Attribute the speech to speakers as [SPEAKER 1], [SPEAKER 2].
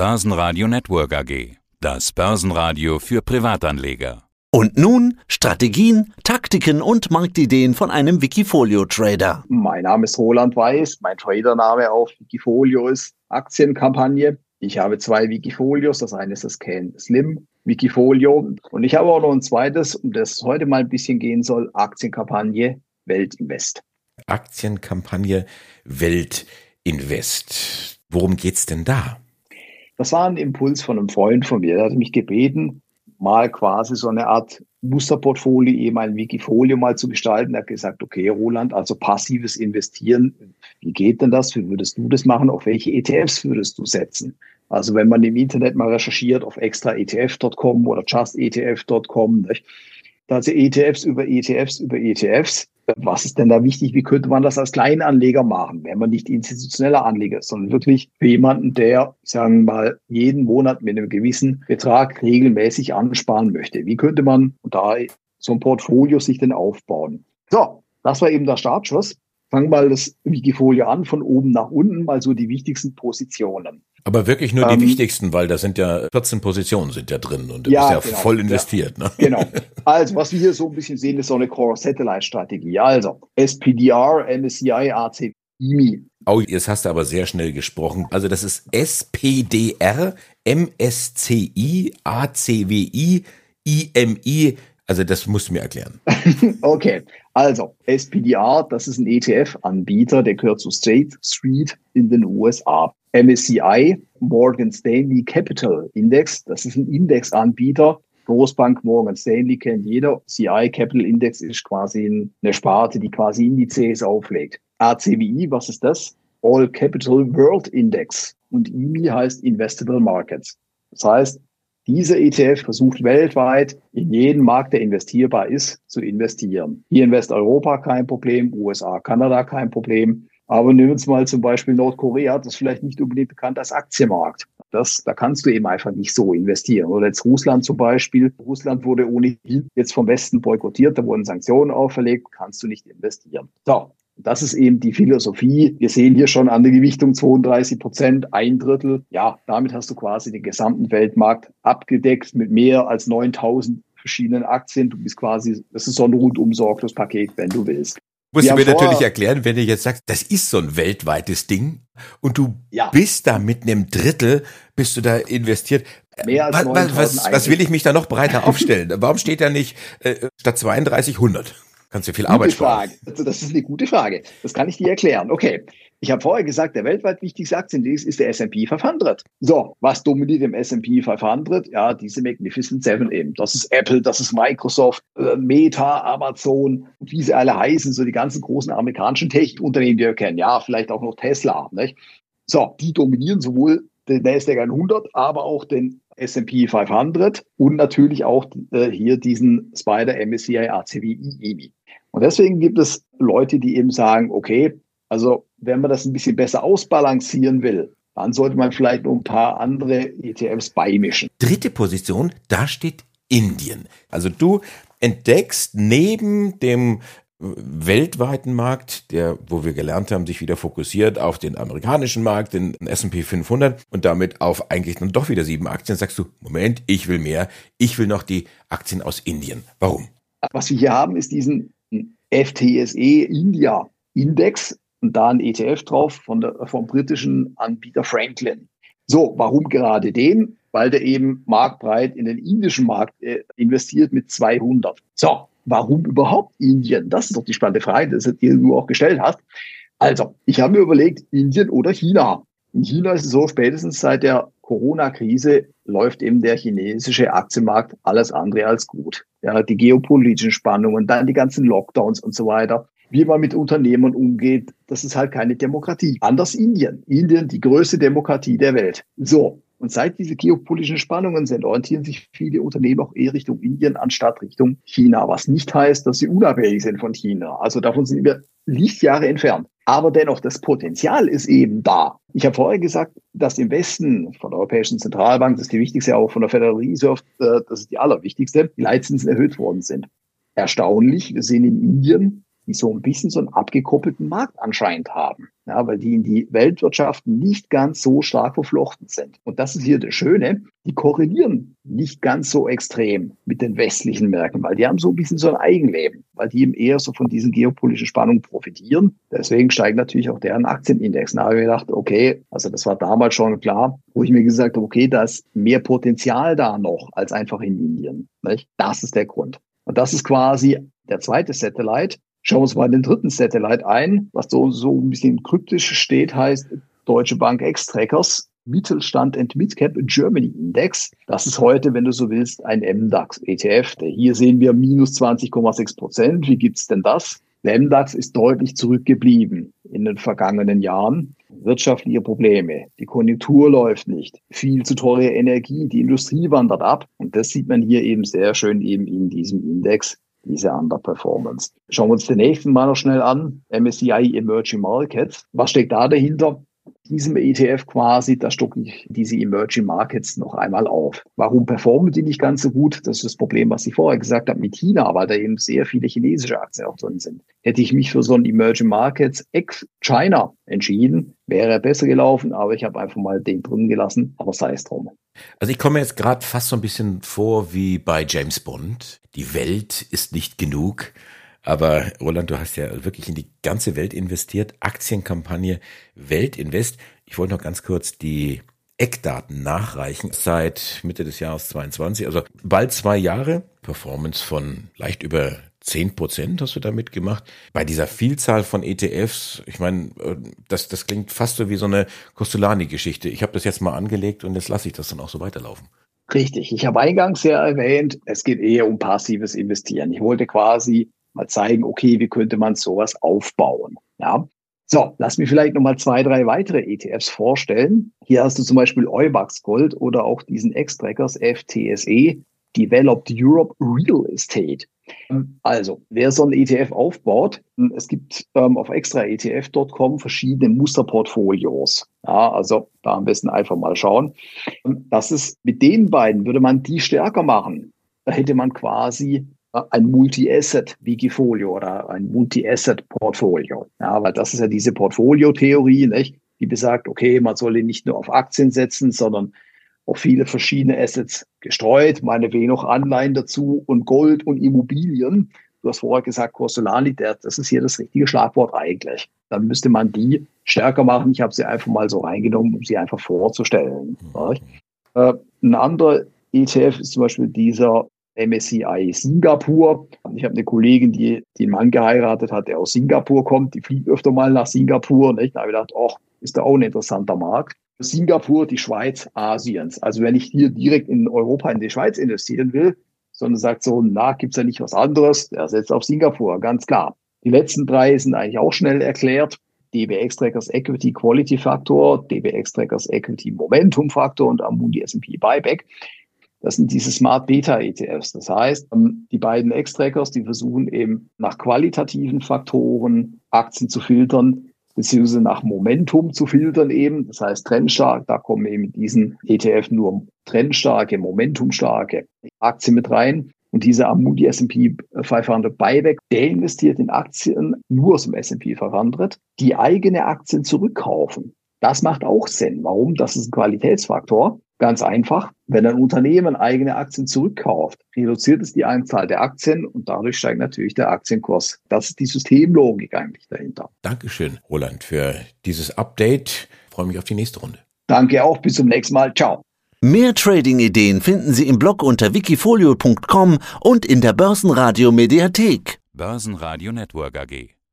[SPEAKER 1] Börsenradio Network AG. Das Börsenradio für Privatanleger.
[SPEAKER 2] Und nun Strategien, Taktiken und Marktideen von einem Wikifolio-Trader.
[SPEAKER 3] Mein Name ist Roland Weiß. Mein Tradername auf Wikifolio ist Aktienkampagne. Ich habe zwei Wikifolios. Das eine ist das Can Slim Wikifolio. Und ich habe auch noch ein zweites, um das es heute mal ein bisschen gehen soll, Aktienkampagne Weltinvest.
[SPEAKER 4] Aktienkampagne Weltinvest. Worum geht's denn da?
[SPEAKER 3] Das war ein Impuls von einem Freund von mir. Der hat mich gebeten, mal quasi so eine Art Musterportfolio, eben ein Wikifolio mal zu gestalten. Er hat gesagt, okay, Roland, also passives Investieren, wie geht denn das? Wie würdest du das machen? Auf welche ETFs würdest du setzen? Also wenn man im Internet mal recherchiert auf extraetf.com oder justetf.com, also ETFs über ETFs über ETFs, was ist denn da wichtig? Wie könnte man das als Kleinanleger machen, wenn man nicht institutioneller Anleger ist, sondern wirklich für jemanden, der, sagen wir mal, jeden Monat mit einem gewissen Betrag regelmäßig ansparen möchte? Wie könnte man da so ein Portfolio sich denn aufbauen? So, das war eben der Startschuss. Wir mal das Wikifolio an, von oben nach unten, mal so die wichtigsten Positionen.
[SPEAKER 4] Aber wirklich nur die ähm, wichtigsten, weil da sind ja 14 Positionen sind ja drin und du ja, bist ja genau, voll investiert. Ja,
[SPEAKER 3] ne? Genau. Also, was wir hier so ein bisschen sehen, ist so eine Core-Satellite-Strategie. Also, SPDR, MSCI, ACMI. IMI.
[SPEAKER 4] Oh, jetzt hast du aber sehr schnell gesprochen. Also, das ist SPDR, MSCI, ACWI, IMI. Also, das musst du mir erklären.
[SPEAKER 3] okay. Also, SPDR, das ist ein ETF-Anbieter, der gehört zu State Street in den USA. MSCI, Morgan Stanley Capital Index, das ist ein Indexanbieter. Großbank Morgan Stanley kennt jeder. CI Capital Index ist quasi eine Sparte, die quasi Indizes auflegt. ACWI, was ist das? All Capital World Index. Und IMI heißt Investable Markets. Das heißt, dieser ETF versucht weltweit in jeden Markt, der investierbar ist, zu investieren. Hier in Westeuropa kein Problem, USA, Kanada kein Problem. Aber nehmen wir uns mal zum Beispiel Nordkorea, das ist vielleicht nicht unbedingt bekannt als Aktienmarkt. Das, da kannst du eben einfach nicht so investieren. Oder jetzt Russland zum Beispiel. Russland wurde ohnehin jetzt vom Westen boykottiert, da wurden Sanktionen auferlegt, kannst du nicht investieren. So. Das ist eben die Philosophie. Wir sehen hier schon an der Gewichtung 32 Prozent, ein Drittel. Ja, damit hast du quasi den gesamten Weltmarkt abgedeckt mit mehr als 9000 verschiedenen Aktien. Du bist quasi, das ist so ein rundum sorglos Paket, wenn du willst.
[SPEAKER 4] Musst du mir natürlich erklären, wenn du jetzt sagst, das ist so ein weltweites Ding und du ja. bist da mit einem Drittel, bist du da investiert. Mehr als was, was, was will ich mich da noch breiter aufstellen? Warum steht da nicht äh, statt 32 100? Kannst du viel gute Arbeit sparen.
[SPEAKER 3] Frage. Also das ist eine gute Frage. Das kann ich dir erklären. Okay. Ich habe vorher gesagt, der weltweit wichtigste Aktienindex ist der S&P 500. So, was dominiert im S&P 500? Ja, diese Magnificent Seven eben. Das ist Apple, das ist Microsoft, äh, Meta, Amazon, wie sie alle heißen, so die ganzen großen amerikanischen Tech-Unternehmen, die wir kennen. Ja, vielleicht auch noch Tesla. Nicht? So, die dominieren sowohl den Nasdaq 100, aber auch den S&P 500 und natürlich auch äh, hier diesen Spider MSCI ACWI EMI. Und deswegen gibt es Leute, die eben sagen, okay, also wenn man das ein bisschen besser ausbalancieren will, dann sollte man vielleicht noch ein paar andere ETFs beimischen.
[SPEAKER 4] Dritte Position, da steht Indien. Also du entdeckst neben dem weltweiten Markt, der, wo wir gelernt haben, sich wieder fokussiert auf den amerikanischen Markt, den S&P 500 und damit auf eigentlich dann doch wieder sieben Aktien, sagst du, Moment, ich will mehr, ich will noch die Aktien aus Indien. Warum?
[SPEAKER 3] Was wir hier haben, ist diesen FTSE India Index und da ein ETF drauf von der, vom britischen Anbieter Franklin. So, warum gerade den? Weil der eben marktbreit in den indischen Markt äh, investiert mit 200. So, warum überhaupt Indien? Das ist doch die spannende Frage, die du auch gestellt hast. Also, ich habe mir überlegt, Indien oder China. In China ist es so, spätestens seit der Corona-Krise läuft eben der chinesische Aktienmarkt alles andere als gut. Ja, die geopolitischen Spannungen, dann die ganzen Lockdowns und so weiter. Wie man mit Unternehmen umgeht, das ist halt keine Demokratie. Anders Indien. Indien, die größte Demokratie der Welt. So. Und seit diese geopolitischen Spannungen sind, orientieren sich viele Unternehmen auch eher Richtung Indien anstatt Richtung China, was nicht heißt, dass sie unabhängig sind von China. Also davon sind wir Lichtjahre entfernt. Aber dennoch, das Potenzial ist eben da. Ich habe vorher gesagt, dass im Westen von der Europäischen Zentralbank, das ist die wichtigste, auch von der Federal Reserve, äh, das ist die allerwichtigste, die Leitzinsen erhöht worden sind. Erstaunlich, wir sehen in Indien, die so ein bisschen so einen abgekoppelten Markt anscheinend haben. Ja, weil die in die Weltwirtschaft nicht ganz so stark verflochten sind. Und das ist hier das Schöne, die korrelieren nicht ganz so extrem mit den westlichen Märkten, weil die haben so ein bisschen so ein Eigenleben, weil die eben eher so von diesen geopolitischen Spannungen profitieren. Deswegen steigt natürlich auch deren Aktienindex. Da habe ich gedacht, okay, also das war damals schon klar, wo ich mir gesagt habe, okay, da ist mehr Potenzial da noch als einfach in Indien. Nicht? Das ist der Grund. Und das ist quasi der zweite Satellite. Schauen wir uns mal den dritten Satellite ein, was so, so ein bisschen kryptisch steht, heißt Deutsche Bank X-Trackers. Mittelstand and Midcap Germany Index. Das ist heute, wenn du so willst, ein MDAX ETF. Hier sehen wir minus 20,6 Prozent. Wie gibt's denn das? Der MDAX ist deutlich zurückgeblieben in den vergangenen Jahren. Wirtschaftliche Probleme, die Konjunktur läuft nicht, viel zu teure Energie, die Industrie wandert ab. Und das sieht man hier eben sehr schön eben in diesem Index diese Underperformance. Schauen wir uns den nächsten mal noch schnell an. MSCI Emerging Markets. Was steckt da dahinter? Diesem ETF quasi, da stocke ich diese Emerging Markets noch einmal auf. Warum performen die nicht ganz so gut? Das ist das Problem, was ich vorher gesagt habe mit China, weil da eben sehr viele chinesische Aktien auch drin sind. Hätte ich mich für so ein Emerging Markets ex-China entschieden, wäre er besser gelaufen, aber ich habe einfach mal den drin gelassen, aber sei es drum.
[SPEAKER 4] Also ich komme jetzt gerade fast so ein bisschen vor wie bei James Bond. Die Welt ist nicht genug. Aber Roland, du hast ja wirklich in die ganze Welt investiert. Aktienkampagne Weltinvest. Ich wollte noch ganz kurz die Eckdaten nachreichen. Seit Mitte des Jahres 22, also bald zwei Jahre. Performance von leicht über 10 Prozent hast du damit gemacht. Bei dieser Vielzahl von ETFs, ich meine, äh, das, das klingt fast so wie so eine Costolani-Geschichte. Ich habe das jetzt mal angelegt und jetzt lasse ich das dann auch so weiterlaufen.
[SPEAKER 3] Richtig. Ich habe eingangs ja erwähnt, es geht eher um passives Investieren. Ich wollte quasi mal zeigen, okay, wie könnte man sowas aufbauen? Ja. So, lass mich vielleicht noch mal zwei, drei weitere ETFs vorstellen. Hier hast du zum Beispiel Eubax Gold oder auch diesen X-Trackers FTSE, Developed Europe Real Estate. Also, wer so ein ETF aufbaut, es gibt ähm, auf extraetf.com verschiedene Musterportfolios. Ja, also da am besten einfach mal schauen. Das ist mit den beiden würde man die stärker machen. Da hätte man quasi ein Multi-Asset-Wikifolio oder ein Multi-Asset-Portfolio. Ja, weil das ist ja diese Portfolio-Theorie, nicht? die besagt, okay, man solle nicht nur auf Aktien setzen, sondern auf viele verschiedene Assets gestreut, meinetwegen noch Anleihen dazu und Gold und Immobilien. Du hast vorher gesagt, Corsolalität, das ist hier das richtige Schlagwort eigentlich. Dann müsste man die stärker machen. Ich habe sie einfach mal so reingenommen, um sie einfach vorzustellen. Mhm. Äh, ein anderer ETF ist zum Beispiel dieser MSCI Singapur. Ich habe eine Kollegin, die, die einen Mann geheiratet hat, der aus Singapur kommt. Die fliegt öfter mal nach Singapur. Nicht? Da habe ich gedacht, ach, ist da auch ein interessanter Markt. Singapur, die Schweiz Asiens. Also wenn ich hier direkt in Europa in die Schweiz investieren will, sondern sagt so, na, gibt's da nicht was anderes, der setzt auf Singapur, ganz klar. Die letzten drei sind eigentlich auch schnell erklärt. DBX Trackers Equity Quality Faktor, DBX Trackers Equity Momentum Faktor und Amundi S&P Buyback. Das sind diese Smart Beta ETFs. Das heißt, ähm, die beiden X-Trackers, die versuchen eben nach qualitativen Faktoren Aktien zu filtern, beziehungsweise nach Momentum zu filtern eben. Das heißt, trendstark, da kommen eben diesen ETF nur trendstarke, momentumstarke Aktien mit rein. Und dieser Amundi S&P 500 Buyback, der investiert in Aktien nur aus dem S&P 500, die eigene Aktien zurückkaufen. Das macht auch Sinn. Warum? Das ist ein Qualitätsfaktor. Ganz einfach, wenn ein Unternehmen eigene Aktien zurückkauft, reduziert es die Anzahl der Aktien und dadurch steigt natürlich der Aktienkurs. Das ist die Systemlogik eigentlich dahinter.
[SPEAKER 4] Dankeschön, Roland, für dieses Update. Ich freue mich auf die nächste Runde.
[SPEAKER 3] Danke auch, bis zum nächsten Mal. Ciao.
[SPEAKER 2] Mehr Trading-Ideen finden Sie im Blog unter wikifolio.com und in der Börsenradio Mediathek.
[SPEAKER 1] Börsenradio Network AG.